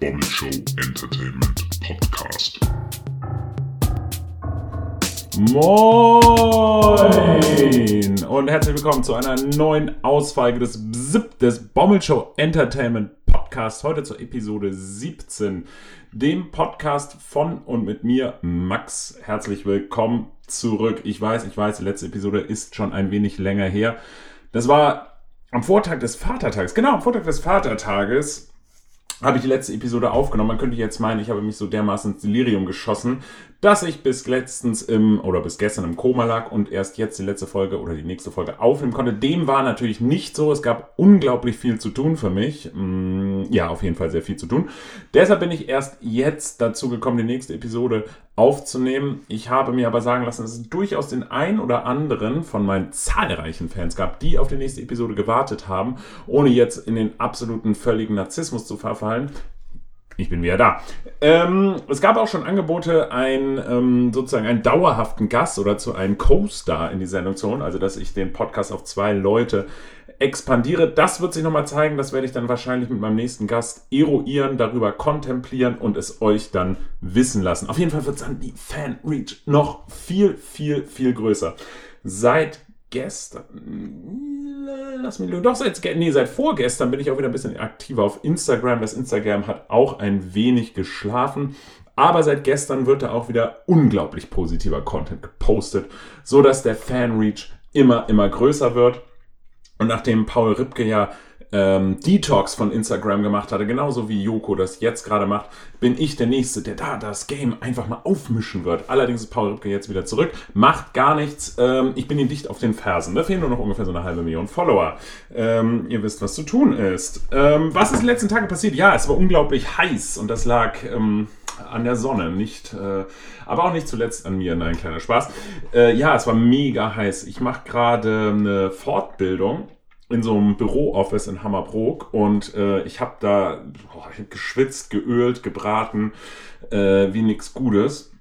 Bommel Show Entertainment Podcast. Moin und herzlich willkommen zu einer neuen Ausfolge des BZIP des Bommel Show Entertainment Podcast. Heute zur Episode 17, dem Podcast von und mit mir, Max. Herzlich willkommen zurück. Ich weiß, ich weiß, die letzte Episode ist schon ein wenig länger her. Das war am Vortag des Vatertages. Genau, am Vortag des Vatertages habe ich die letzte Episode aufgenommen. Man könnte jetzt meinen, ich habe mich so dermaßen ins Delirium geschossen, dass ich bis letztens im oder bis gestern im Koma lag und erst jetzt die letzte Folge oder die nächste Folge aufnehmen konnte. Dem war natürlich nicht so. Es gab unglaublich viel zu tun für mich. Mm, ja, auf jeden Fall sehr viel zu tun. Deshalb bin ich erst jetzt dazu gekommen, die nächste Episode aufzunehmen. Ich habe mir aber sagen lassen, dass es durchaus den ein oder anderen von meinen zahlreichen Fans gab, die auf die nächste Episode gewartet haben, ohne jetzt in den absoluten völligen Narzissmus zu verfallen. Ich bin wieder da. Ähm, es gab auch schon Angebote, ein, ähm, sozusagen einen dauerhaften Gast oder zu einem Co-Star in die Sendung zu holen, also dass ich den Podcast auf zwei Leute expandiere. Das wird sich nochmal zeigen. Das werde ich dann wahrscheinlich mit meinem nächsten Gast eruieren, darüber kontemplieren und es euch dann wissen lassen. Auf jeden Fall wird dann die Fan-Reach noch viel, viel, viel größer. Seit gestern, lass mich doch seit, nee, seit vorgestern bin ich auch wieder ein bisschen aktiver auf Instagram. Das Instagram hat auch ein wenig geschlafen. Aber seit gestern wird da auch wieder unglaublich positiver Content gepostet, so dass der Fan-Reach immer, immer größer wird. Und nachdem Paul Ripke ja ähm, Detox von Instagram gemacht hatte, genauso wie Joko das jetzt gerade macht, bin ich der Nächste, der da das Game einfach mal aufmischen wird. Allerdings ist Paul Rübke jetzt wieder zurück, macht gar nichts. Ähm, ich bin ihm dicht auf den Fersen. Da fehlen nur noch ungefähr so eine halbe Million Follower. Ähm, ihr wisst, was zu tun ist. Ähm, was ist den letzten Tagen passiert? Ja, es war unglaublich heiß und das lag ähm, an der Sonne, nicht, äh, aber auch nicht zuletzt an mir. Nein, kleiner Spaß. Äh, ja, es war mega heiß. Ich mache gerade eine Fortbildung in so einem Büro-Office in Hammerbrook und äh, ich habe da boah, ich hab geschwitzt, geölt, gebraten, äh, wie nix Gutes.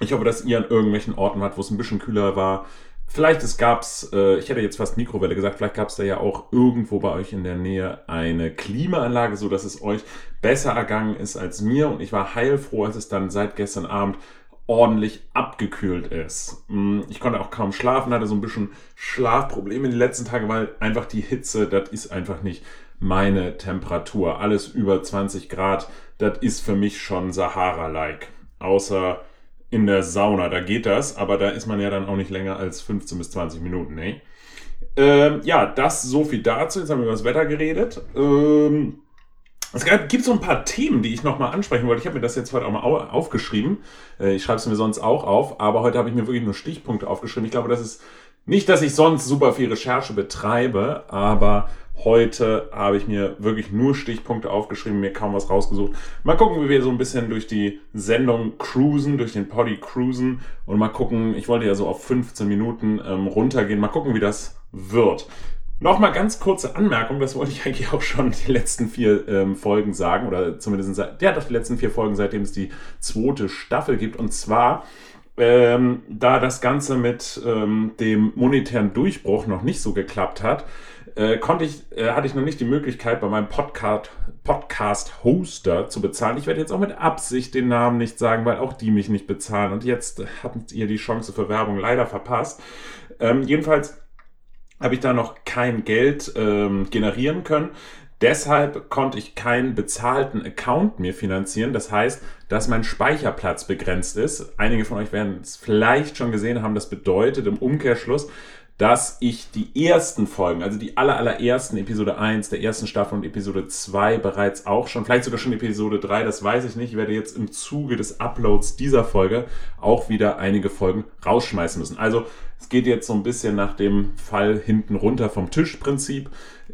Ich hoffe, dass ihr an irgendwelchen Orten wart, wo es ein bisschen kühler war. Vielleicht es gab's, äh, ich hätte jetzt fast Mikrowelle gesagt, vielleicht gab es da ja auch irgendwo bei euch in der Nähe eine Klimaanlage, so dass es euch besser ergangen ist als mir. Und ich war heilfroh, als es dann seit gestern Abend ordentlich abgekühlt ist. Mm, ich konnte auch kaum schlafen, hatte so ein bisschen Schlafprobleme die letzten Tage, weil einfach die Hitze, das ist einfach nicht meine Temperatur. Alles über 20 Grad, das ist für mich schon Sahara-like. Außer in der Sauna, da geht das, aber da ist man ja dann auch nicht länger als 15 bis 20 Minuten, ne? Ähm, ja, das so viel dazu. Jetzt haben wir über das Wetter geredet. Ähm, es gibt so ein paar Themen, die ich nochmal ansprechen wollte. Ich habe mir das jetzt heute auch mal aufgeschrieben. Äh, ich schreibe es mir sonst auch auf, aber heute habe ich mir wirklich nur Stichpunkte aufgeschrieben. Ich glaube, das ist nicht, dass ich sonst super viel Recherche betreibe, aber heute habe ich mir wirklich nur Stichpunkte aufgeschrieben, mir kaum was rausgesucht. Mal gucken, wie wir so ein bisschen durch die Sendung cruisen, durch den Poddy cruisen und mal gucken, ich wollte ja so auf 15 Minuten ähm, runtergehen, mal gucken, wie das wird. Nochmal ganz kurze Anmerkung, das wollte ich eigentlich auch schon die letzten vier ähm, Folgen sagen, oder zumindest ja, doch die letzten vier Folgen, seitdem es die zweite Staffel gibt. Und zwar, ähm, da das Ganze mit ähm, dem monetären Durchbruch noch nicht so geklappt hat, äh, konnte ich, äh, hatte ich noch nicht die Möglichkeit, bei meinem Podcast, Podcast-Hoster zu bezahlen. Ich werde jetzt auch mit Absicht den Namen nicht sagen, weil auch die mich nicht bezahlen. Und jetzt habt ihr die Chance für Werbung leider verpasst. Ähm, jedenfalls habe ich da noch kein Geld ähm, generieren können. Deshalb konnte ich keinen bezahlten Account mir finanzieren. Das heißt, dass mein Speicherplatz begrenzt ist. Einige von euch werden es vielleicht schon gesehen haben. Das bedeutet im Umkehrschluss, dass ich die ersten Folgen, also die aller, allerersten Episode 1 der ersten Staffel und Episode 2 bereits auch schon, vielleicht sogar schon Episode 3, das weiß ich nicht. Ich werde jetzt im Zuge des Uploads dieser Folge auch wieder einige Folgen rausschmeißen müssen. Also es geht jetzt so ein bisschen nach dem Fall hinten runter vom Tischprinzip.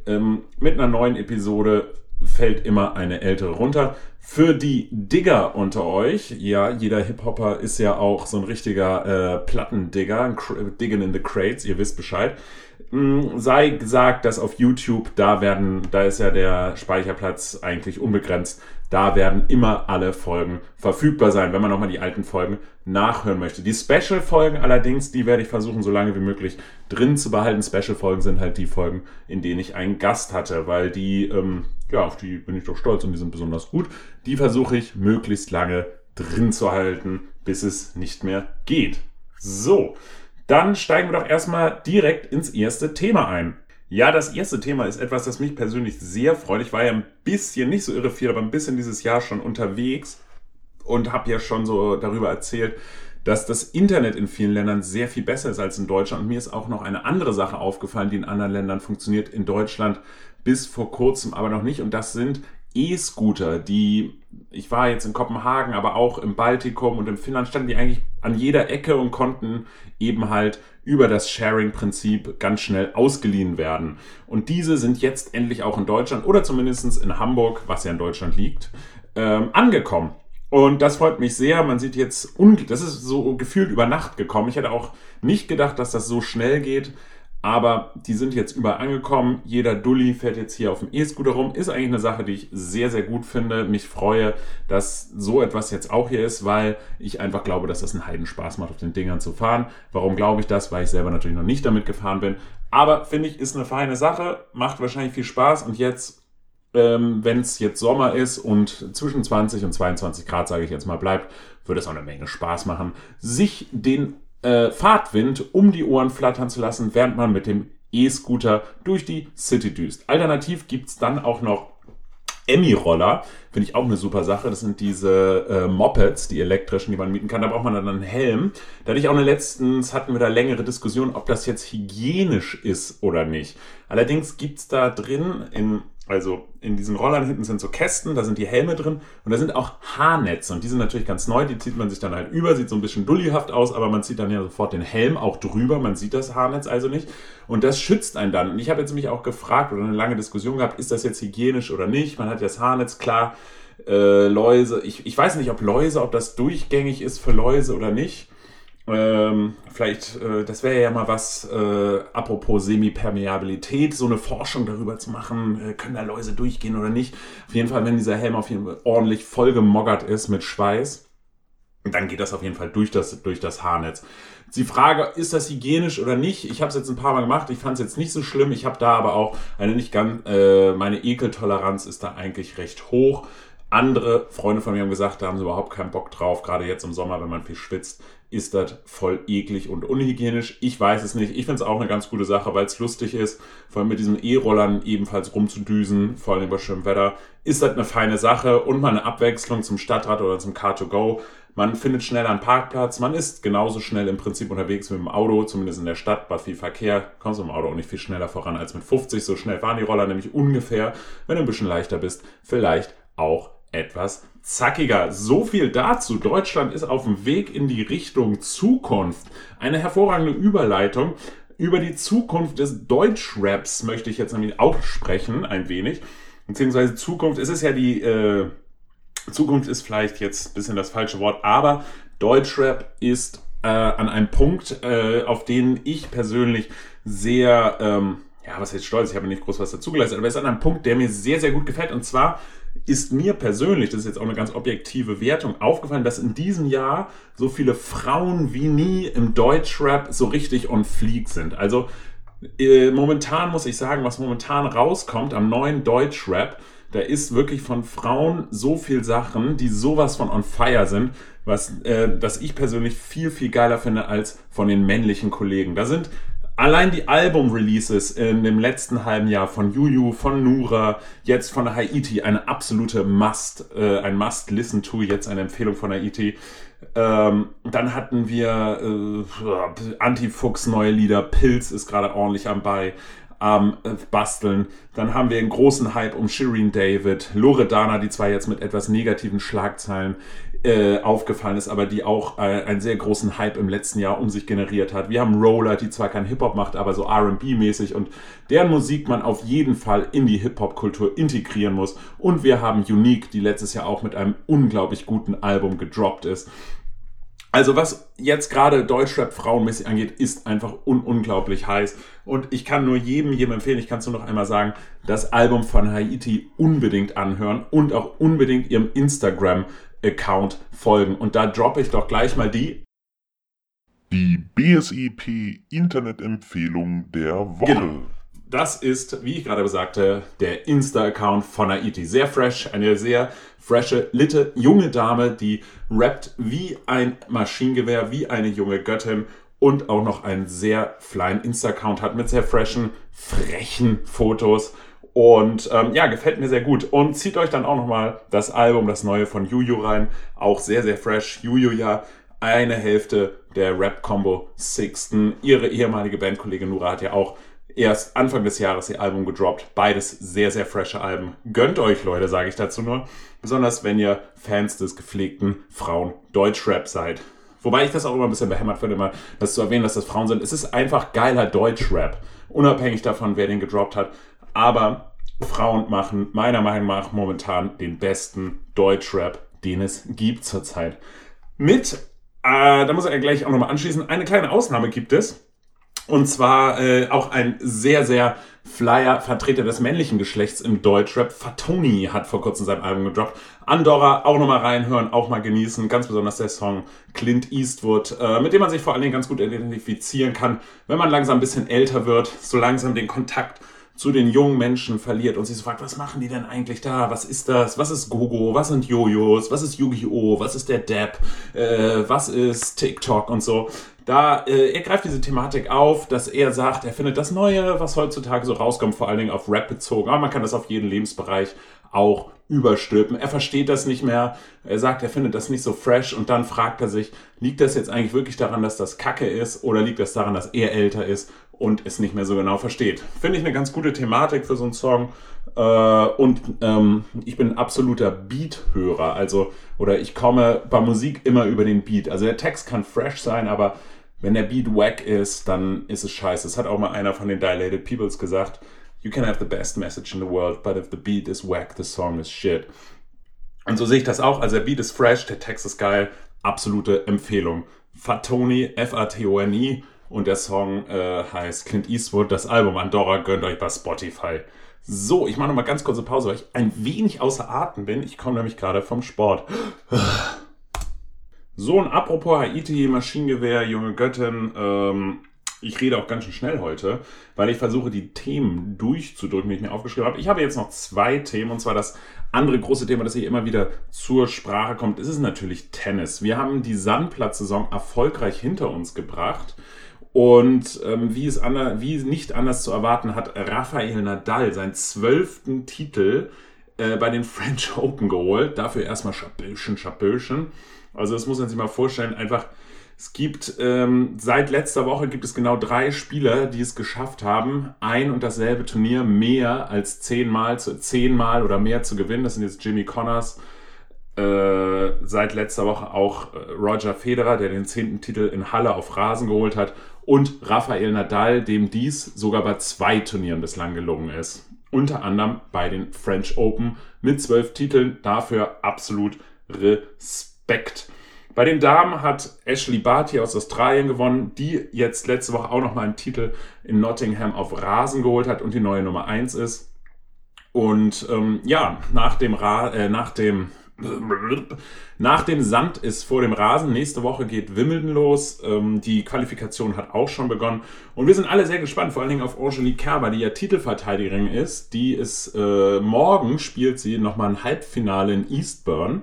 Ähm, mit einer neuen Episode fällt immer eine ältere runter. Für die Digger unter euch, ja, jeder Hip-Hopper ist ja auch so ein richtiger äh, Plattendigger, Diggen in the Crates, ihr wisst Bescheid. mh, sei gesagt, dass auf YouTube, da werden, da ist ja der Speicherplatz eigentlich unbegrenzt. Da werden immer alle Folgen verfügbar sein, wenn man nochmal die alten Folgen nachhören möchte. Die Special-Folgen allerdings, die werde ich versuchen, so lange wie möglich drin zu behalten. Special-Folgen sind halt die Folgen, in denen ich einen Gast hatte, weil die, ähm, ja, auf die bin ich doch stolz und die sind besonders gut. Die versuche ich möglichst lange drin zu halten, bis es nicht mehr geht. So, dann steigen wir doch erstmal direkt ins erste Thema ein. Ja, das erste Thema ist etwas, das mich persönlich sehr freut. Ich war ja ein bisschen, nicht so irre viel, aber ein bisschen dieses Jahr schon unterwegs und habe ja schon so darüber erzählt, dass das Internet in vielen Ländern sehr viel besser ist als in Deutschland. Und mir ist auch noch eine andere Sache aufgefallen, die in anderen Ländern funktioniert, in Deutschland bis vor kurzem aber noch nicht. Und das sind E-Scooter, die, ich war jetzt in Kopenhagen, aber auch im Baltikum und in Finnland standen die eigentlich an jeder Ecke und konnten eben halt über das Sharing-Prinzip ganz schnell ausgeliehen werden. Und diese sind jetzt endlich auch in Deutschland oder zumindest in Hamburg, was ja in Deutschland liegt, ähm, angekommen. Und das freut mich sehr. Man sieht jetzt, das ist so gefühlt über Nacht gekommen. Ich hätte auch nicht gedacht, dass das so schnell geht. Aber die sind jetzt überall angekommen. Jeder Dulli fährt jetzt hier auf dem E-Scooter rum. Ist eigentlich eine Sache, die ich sehr, sehr gut finde. Mich freue, dass so etwas jetzt auch hier ist, weil ich einfach glaube, dass das einen Heidenspaß macht, auf den Dingern zu fahren. Warum glaube ich das? Weil ich selber natürlich noch nicht damit gefahren bin. Aber finde ich, ist eine feine Sache. Macht wahrscheinlich viel Spaß. Und jetzt, ähm, wenn es jetzt Sommer ist und zwischen 20 und 22 Grad, sage ich jetzt mal, bleibt, würde es auch eine Menge Spaß machen, sich den äh, Fahrtwind um die Ohren flattern zu lassen, während man mit dem E-Scooter durch die City düst. Alternativ gibt's dann auch noch Emmy-Roller, finde ich auch eine super Sache. Das sind diese äh, Mopeds, die elektrischen, die man mieten kann. Da braucht man dann einen Helm. Da hatte ich auch eine letztens, hatten wir da längere Diskussion, ob das jetzt hygienisch ist oder nicht. Allerdings gibt's da drin in also in diesen Rollern hinten sind so Kästen, da sind die Helme drin und da sind auch Haarnetze und die sind natürlich ganz neu, die zieht man sich dann halt über, sieht so ein bisschen dullihaft aus, aber man zieht dann ja sofort den Helm auch drüber, man sieht das Haarnetz also nicht und das schützt einen dann. Und ich habe jetzt mich auch gefragt oder eine lange Diskussion gehabt, ist das jetzt hygienisch oder nicht? Man hat ja das Haarnetz, klar, äh, Läuse, ich, ich weiß nicht, ob Läuse, ob das durchgängig ist für Läuse oder nicht. Ähm, vielleicht, äh, das wäre ja mal was, äh, apropos Semipermeabilität, so eine Forschung darüber zu machen, äh, können da Läuse durchgehen oder nicht. Auf jeden Fall, wenn dieser Helm auf jeden Fall ordentlich vollgemoggert ist mit Schweiß, dann geht das auf jeden Fall durch das, durch das Haarnetz. Die Frage, ist das hygienisch oder nicht? Ich habe es jetzt ein paar Mal gemacht, ich fand es jetzt nicht so schlimm. Ich habe da aber auch eine nicht ganz, äh, meine Ekeltoleranz ist da eigentlich recht hoch. Andere Freunde von mir haben gesagt, da haben sie überhaupt keinen Bock drauf, gerade jetzt im Sommer, wenn man viel schwitzt ist das voll eklig und unhygienisch. Ich weiß es nicht. Ich finde es auch eine ganz gute Sache, weil es lustig ist, vor allem mit diesen E-Rollern ebenfalls rumzudüsen, vor allem bei schönem Wetter. Ist das eine feine Sache und mal eine Abwechslung zum Stadtrad oder zum Car2Go. Man findet schnell einen Parkplatz, man ist genauso schnell im Prinzip unterwegs mit dem Auto, zumindest in der Stadt, bei viel Verkehr, kommst du mit dem Auto auch nicht viel schneller voran als mit 50. So schnell fahren die Roller nämlich ungefähr, wenn du ein bisschen leichter bist, vielleicht auch etwas zackiger. So viel dazu. Deutschland ist auf dem Weg in die Richtung Zukunft. Eine hervorragende Überleitung. Über die Zukunft des Deutschraps möchte ich jetzt nämlich auch sprechen, ein wenig. Beziehungsweise Zukunft, es ist ja die, äh, Zukunft ist vielleicht jetzt ein bisschen das falsche Wort, aber Deutschrap ist äh, an einem Punkt, äh, auf den ich persönlich sehr, ähm, ja, was heißt stolz, ich habe nicht groß was dazu geleistet, aber es ist an einem Punkt, der mir sehr, sehr gut gefällt. Und zwar ist mir persönlich, das ist jetzt auch eine ganz objektive Wertung, aufgefallen, dass in diesem Jahr so viele Frauen wie nie im Deutschrap so richtig on fleek sind. Also äh, momentan muss ich sagen, was momentan rauskommt am neuen Deutschrap, da ist wirklich von Frauen so viel Sachen, die sowas von on fire sind, was äh, das ich persönlich viel viel geiler finde als von den männlichen Kollegen. Da sind Allein die Album-Releases in dem letzten halben Jahr von Juju, von Nura, jetzt von Haiti, eine absolute Must, äh, ein Must-Listen-to, jetzt eine Empfehlung von Haiti. Ähm, dann hatten wir äh, Anti-Fuchs neue Lieder, Pilz ist gerade ordentlich am bei am äh, Basteln. Dann haben wir einen großen Hype um Shireen David, Loredana, die zwar jetzt mit etwas negativen Schlagzeilen äh, aufgefallen ist, aber die auch äh, einen sehr großen Hype im letzten Jahr um sich generiert hat. Wir haben Roller, die zwar kein Hip-Hop macht, aber so RB-mäßig und deren Musik man auf jeden Fall in die Hip-Hop-Kultur integrieren muss. Und wir haben Unique, die letztes Jahr auch mit einem unglaublich guten Album gedroppt ist. Also was jetzt gerade Deutschrap frauenmäßig angeht, ist einfach un unglaublich heiß. Und ich kann nur jedem, jedem empfehlen, ich kann es nur noch einmal sagen, das Album von Haiti unbedingt anhören und auch unbedingt ihrem Instagram-Account folgen. Und da droppe ich doch gleich mal die. Die BSEP Internetempfehlung der Woche. Genau. Das ist, wie ich gerade sagte, der Insta-Account von Haiti. Sehr fresh, eine sehr frische, litte, junge Dame, die rappt wie ein Maschinengewehr, wie eine junge Göttin und auch noch einen sehr flyen Insta-Account hat mit sehr freshen, frechen Fotos. Und ähm, ja, gefällt mir sehr gut. Und zieht euch dann auch nochmal das Album, das neue von Juju rein. Auch sehr, sehr fresh. Juju ja eine Hälfte der Rap-Combo Sixten. Ihre ehemalige Bandkollegin Nura hat ja auch erst Anfang des Jahres ihr Album gedroppt. Beides sehr, sehr frische Alben. Gönnt euch, Leute, sage ich dazu nur. Besonders wenn ihr Fans des gepflegten Frauen Deutschrap seid. Wobei ich das auch immer ein bisschen behämmert finde, mal das zu erwähnen, dass das Frauen sind. Es ist einfach geiler Deutschrap. Unabhängig davon, wer den gedroppt hat. Aber Frauen machen meiner Meinung nach momentan den besten Deutschrap, den es gibt zurzeit. Mit, äh, da muss er gleich auch nochmal anschließen, eine kleine Ausnahme gibt es. Und zwar äh, auch ein sehr, sehr flyer Vertreter des männlichen Geschlechts im Deutschrap. Fatoni hat vor kurzem sein Album gedroppt. Andorra auch nochmal reinhören, auch mal genießen. Ganz besonders der Song Clint Eastwood, äh, mit dem man sich vor allen Dingen ganz gut identifizieren kann, wenn man langsam ein bisschen älter wird, so langsam den Kontakt zu den jungen Menschen verliert und sich so fragt, was machen die denn eigentlich da? Was ist das? Was ist Gogo? Was sind Jojos? Was ist Yu-Gi-Oh? Was ist der Dab? Äh, was ist TikTok und so? Da äh, er greift diese Thematik auf, dass er sagt, er findet das Neue, was heutzutage so rauskommt, vor allen Dingen auf Rap bezogen, aber man kann das auf jeden Lebensbereich auch überstülpen. Er versteht das nicht mehr. Er sagt, er findet das nicht so fresh und dann fragt er sich, liegt das jetzt eigentlich wirklich daran, dass das Kacke ist oder liegt das daran, dass er älter ist und es nicht mehr so genau versteht? Finde ich eine ganz gute Thematik für so einen Song. Äh, und ähm, ich bin ein absoluter Beat-Hörer, also oder ich komme bei Musik immer über den Beat. Also der Text kann fresh sein, aber wenn der Beat wack ist, dann ist es scheiße. Das hat auch mal einer von den Dilated Peoples gesagt. You can have the best message in the world, but if the beat is whack, the song is shit. Und so sehe ich das auch. Also der Beat ist fresh, der Text ist geil. Absolute Empfehlung. Fatoni, F-A-T-O-N-I und der Song äh, heißt Clint Eastwood. Das Album Andorra gönnt euch bei Spotify. So, ich mache nochmal ganz kurze Pause, weil ich ein wenig außer Atem bin. Ich komme nämlich gerade vom Sport. So, und apropos Haiti, Maschinengewehr, junge Göttin, ähm, ich rede auch ganz schön schnell heute, weil ich versuche, die Themen durchzudrücken, die ich mir aufgeschrieben habe. Ich habe jetzt noch zwei Themen, und zwar das andere große Thema, das hier immer wieder zur Sprache kommt, ist es natürlich Tennis. Wir haben die Sandplatzsaison erfolgreich hinter uns gebracht. Und ähm, wie, es ander, wie nicht anders zu erwarten, hat Rafael Nadal seinen zwölften Titel äh, bei den French Open geholt. Dafür erstmal Schaböschen, Schaböschen. Also das muss man sich mal vorstellen. Einfach, es gibt ähm, seit letzter Woche gibt es genau drei Spieler, die es geschafft haben, ein und dasselbe Turnier mehr als zehnmal, zu, zehnmal oder mehr zu gewinnen. Das sind jetzt Jimmy Connors, äh, seit letzter Woche auch äh, Roger Federer, der den zehnten Titel in Halle auf Rasen geholt hat, und Rafael Nadal, dem dies sogar bei zwei Turnieren bislang gelungen ist. Unter anderem bei den French Open mit zwölf Titeln. Dafür absolut Respekt. Bei den Damen hat Ashley Barty aus Australien gewonnen, die jetzt letzte Woche auch nochmal einen Titel in Nottingham auf Rasen geholt hat und die neue Nummer 1 ist. Und ähm, ja, nach dem, Ra äh, nach dem nach dem Sand ist vor dem Rasen. Nächste Woche geht Wimbledon los. Ähm, die Qualifikation hat auch schon begonnen. Und wir sind alle sehr gespannt, vor allen Dingen auf Angelique Kerber, die ja Titelverteidigerin ist. Die ist äh, morgen spielt sie nochmal ein Halbfinale in Eastbourne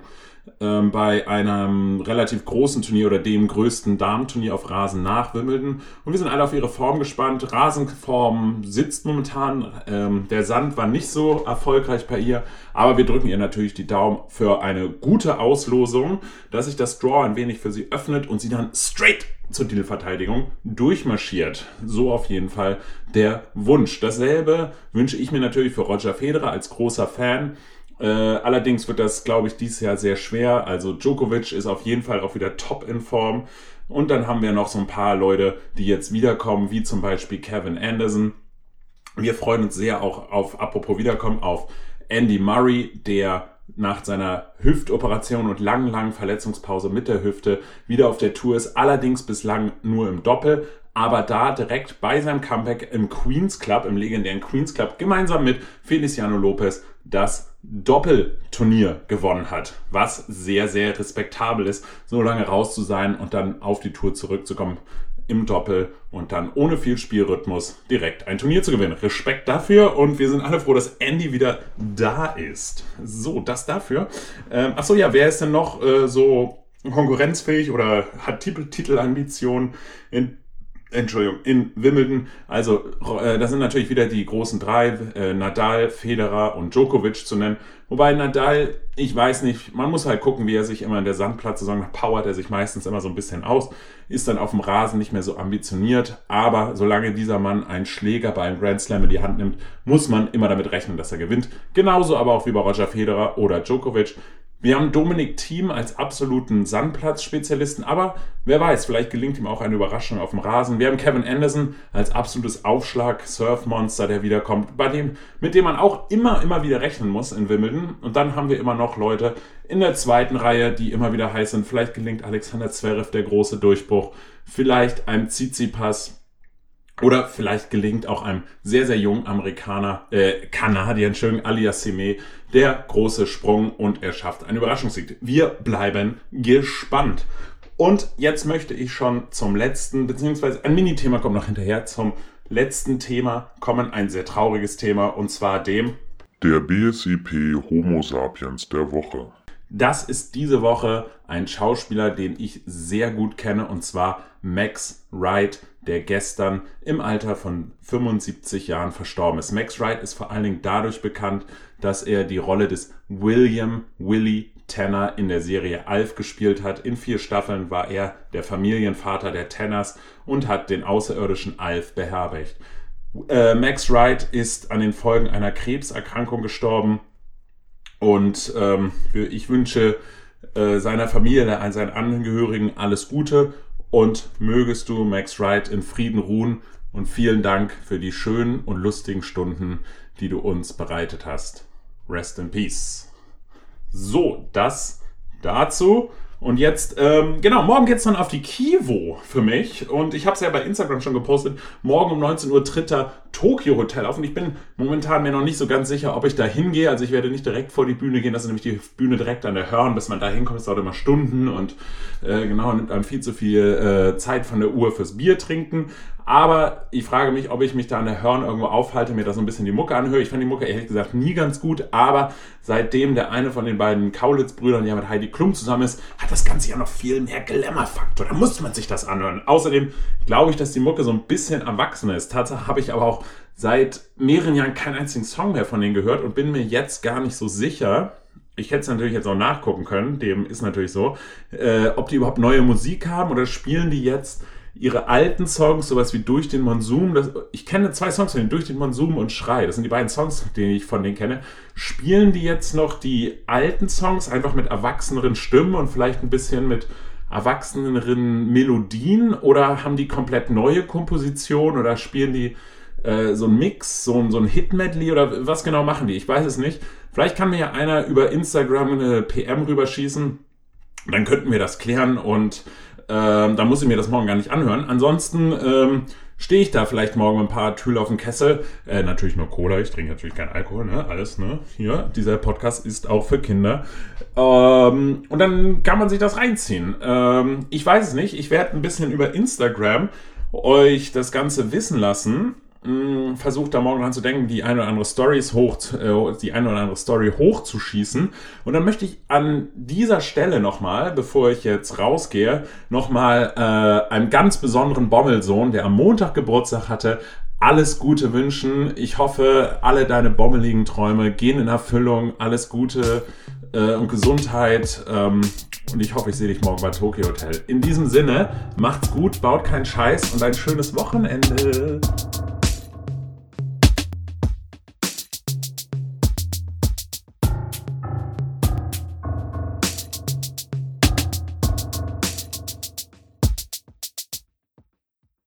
ähm, bei einem relativ großen Turnier oder dem größten Damenturnier auf Rasen nach Wimbledon. Und wir sind alle auf ihre Form gespannt. Rasenform sitzt momentan. Ähm, der Sand war nicht so erfolgreich bei ihr, aber wir drücken ihr natürlich die Daumen für eine gute Auslosung, dass sich das Draw ein wenig für sie öffnet und sie dann straight zur Titelverteidigung durchmarschiert. So auf jeden Fall der Wunsch. Dasselbe wünsche ich mir natürlich für Roger Federer als großer Fan. Äh, allerdings wird das, glaube ich, dieses Jahr sehr schwer. Also Djokovic ist auf jeden Fall auch wieder top in Form. Und dann haben wir noch so ein paar Leute, die jetzt wiederkommen, wie zum Beispiel Kevin Anderson. Wir freuen uns sehr auch auf, apropos wiederkommen, auf Andy Murray, der nach seiner Hüftoperation und langen, langen Verletzungspause mit der Hüfte wieder auf der Tour ist, allerdings bislang nur im Doppel, aber da direkt bei seinem Comeback im Queens Club, im legendären Queens Club, gemeinsam mit Feliciano Lopez das Doppelturnier gewonnen hat, was sehr, sehr respektabel ist, so lange raus zu sein und dann auf die Tour zurückzukommen im Doppel und dann ohne viel Spielrhythmus direkt ein Turnier zu gewinnen. Respekt dafür und wir sind alle froh, dass Andy wieder da ist. So, das dafür. Ähm, achso, ja, wer ist denn noch äh, so konkurrenzfähig oder hat Titelambitionen in Entschuldigung, in Wimbledon. Also, äh, da sind natürlich wieder die großen drei, äh, Nadal, Federer und Djokovic zu nennen. Wobei Nadal, ich weiß nicht, man muss halt gucken, wie er sich immer in der Sandplatzsaison powert er sich meistens immer so ein bisschen aus, ist dann auf dem Rasen nicht mehr so ambitioniert. Aber solange dieser Mann einen Schläger bei einem Grand Slam in die Hand nimmt, muss man immer damit rechnen, dass er gewinnt. Genauso aber auch wie bei Roger Federer oder Djokovic. Wir haben Dominik Thiem als absoluten Sandplatzspezialisten, aber wer weiß, vielleicht gelingt ihm auch eine Überraschung auf dem Rasen. Wir haben Kevin Anderson als absolutes Aufschlag-Surfmonster, der wiederkommt, bei dem, mit dem man auch immer, immer wieder rechnen muss in Wimbledon. Und dann haben wir immer noch Leute in der zweiten Reihe, die immer wieder heiß sind. Vielleicht gelingt Alexander Zverev der große Durchbruch, vielleicht ein Tsitsipas oder vielleicht gelingt auch einem sehr, sehr jungen Amerikaner, äh, Kanadier, Entschuldigung, alias Sime, der große Sprung und er schafft einen Überraschungssieg. Wir bleiben gespannt. Und jetzt möchte ich schon zum letzten, beziehungsweise ein Mini-Thema kommt noch hinterher, zum letzten Thema kommen, ein sehr trauriges Thema, und zwar dem der BSIP Homo Sapiens der Woche. Das ist diese Woche ein Schauspieler, den ich sehr gut kenne, und zwar Max Wright, der gestern im Alter von 75 Jahren verstorben ist. Max Wright ist vor allen Dingen dadurch bekannt, dass er die Rolle des William Willie Tanner in der Serie Alf gespielt hat. In vier Staffeln war er der Familienvater der Tanners und hat den außerirdischen Alf beherbergt. Äh, Max Wright ist an den Folgen einer Krebserkrankung gestorben und ähm, ich wünsche äh, seiner Familie, seinen Angehörigen alles Gute und mögest du, Max Wright, in Frieden ruhen und vielen Dank für die schönen und lustigen Stunden, die du uns bereitet hast. Rest in Peace. So, das dazu. Und jetzt, ähm, genau, morgen geht's dann auf die Kivo für mich. Und ich habe es ja bei Instagram schon gepostet. Morgen um 19 Uhr tritt da Tokyo Hotel auf. Und ich bin momentan mir noch nicht so ganz sicher, ob ich da hingehe. Also ich werde nicht direkt vor die Bühne gehen. Das ist nämlich die Bühne direkt an der Hörn. Bis man da hinkommt, das dauert immer Stunden. Und äh, genau, nimmt einem viel zu viel äh, Zeit von der Uhr fürs Bier trinken. Aber ich frage mich, ob ich mich da an der Hörn irgendwo aufhalte, mir da so ein bisschen die Mucke anhöre. Ich fand die Mucke ehrlich gesagt nie ganz gut, aber seitdem der eine von den beiden Kaulitz-Brüdern ja mit Heidi Klum zusammen ist, hat das Ganze ja noch viel mehr Glamour-Faktor. Da muss man sich das anhören. Außerdem glaube ich, dass die Mucke so ein bisschen erwachsener ist. Tatsache habe ich aber auch seit mehreren Jahren keinen einzigen Song mehr von denen gehört und bin mir jetzt gar nicht so sicher, ich hätte es natürlich jetzt auch nachgucken können, dem ist natürlich so, äh, ob die überhaupt neue Musik haben oder spielen die jetzt ihre alten Songs, sowas wie Durch den Monsum, das, ich kenne zwei Songs von denen, Durch den Monsum und Schrei, das sind die beiden Songs, die ich von denen kenne. Spielen die jetzt noch die alten Songs einfach mit erwachseneren Stimmen und vielleicht ein bisschen mit erwachseneren Melodien oder haben die komplett neue Kompositionen oder spielen die äh, so ein Mix, so ein, so ein Hit-Medley oder was genau machen die? Ich weiß es nicht. Vielleicht kann mir ja einer über Instagram eine PM rüberschießen. Dann könnten wir das klären und ähm, da muss ich mir das morgen gar nicht anhören. Ansonsten ähm, stehe ich da vielleicht morgen mit ein paar Tüll auf dem Kessel. Äh, natürlich nur Cola, ich trinke natürlich keinen Alkohol, ne? Alles, ne? Hier, dieser Podcast ist auch für Kinder. Ähm, und dann kann man sich das reinziehen. Ähm, ich weiß es nicht, ich werde ein bisschen über Instagram euch das Ganze wissen lassen versucht da morgen dran zu denken, die eine oder andere Stories hoch, äh, die eine oder andere Story hochzuschießen. Und dann möchte ich an dieser Stelle nochmal, bevor ich jetzt rausgehe, nochmal äh, einem ganz besonderen Bommelsohn, der am Montag Geburtstag hatte, alles Gute wünschen. Ich hoffe, alle deine bommeligen Träume gehen in Erfüllung. Alles Gute äh, und Gesundheit. Ähm, und ich hoffe, ich sehe dich morgen bei Tokyo Hotel. In diesem Sinne, macht's gut, baut keinen Scheiß und ein schönes Wochenende.